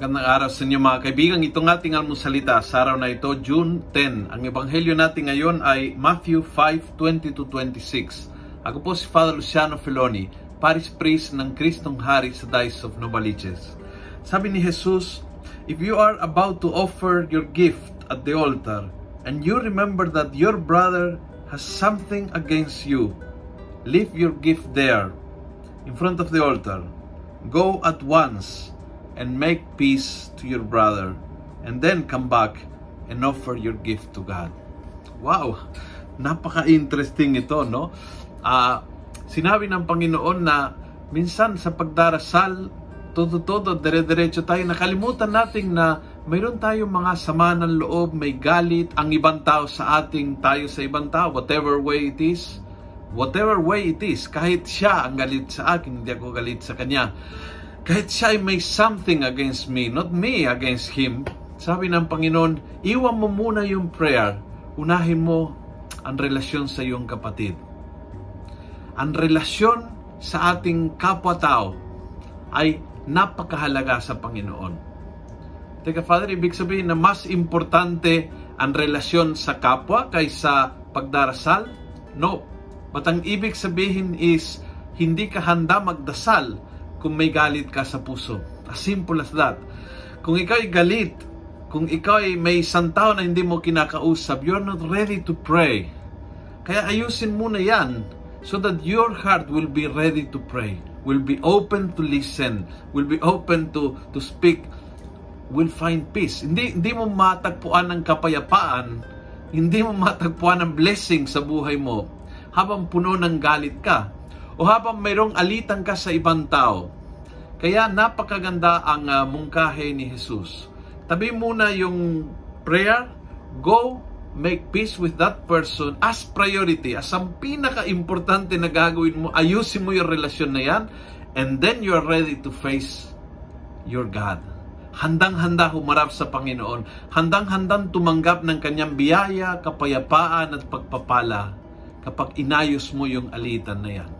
Magandang araw sa inyo mga kaibigan. Itong ating almusalita sa araw na ito, June 10. Ang ebanghelyo natin ngayon ay Matthew 5:20-26. Ako po si Father Luciano Feloni, Paris Priest ng Kristong Hari sa Diocese of Novaliches. Sabi ni Jesus, If you are about to offer your gift at the altar, and you remember that your brother has something against you, leave your gift there, in front of the altar. Go at once and make peace to your brother, and then come back and offer your gift to God. Wow! Napaka-interesting ito, no? Ah, sinabi ng Panginoon na minsan sa pagdarasal, todo-todo, dire-diretso tayo, nakalimutan natin na mayroon tayong mga sama ng loob, may galit, ang ibang tao sa ating, tayo sa ibang tao, whatever way it is, whatever way it is, kahit siya ang galit sa akin, hindi ako galit sa kanya kahit siya ay may something against me, not me against him, sabi ng Panginoon, iwan mo muna yung prayer, unahin mo ang relasyon sa iyong kapatid. Ang relasyon sa ating kapwa-tao ay napakahalaga sa Panginoon. Teka, Father, ibig sabihin na mas importante ang relasyon sa kapwa kaysa pagdarasal? No. But ang ibig sabihin is, hindi ka handa magdasal kung may galit ka sa puso. As simple as that. Kung ikaw ay galit, kung ikaw ay may isang tao na hindi mo kinakausap, you're not ready to pray. Kaya ayusin mo na yan so that your heart will be ready to pray, will be open to listen, will be open to to speak, will find peace. Hindi hindi mo matagpuan ng kapayapaan, hindi mo matagpuan ng blessing sa buhay mo habang puno ng galit ka o habang mayroong alitan ka sa ibang tao. Kaya napakaganda ang uh, mungkahe ni Jesus. Tabi muna yung prayer, go make peace with that person as priority, as ang pinaka-importante na gagawin mo, ayusin mo yung relasyon na yan, and then you are ready to face your God. Handang-handa humarap sa Panginoon. Handang-handang tumanggap ng kanyang biyaya, kapayapaan at pagpapala kapag inayos mo yung alitan na yan.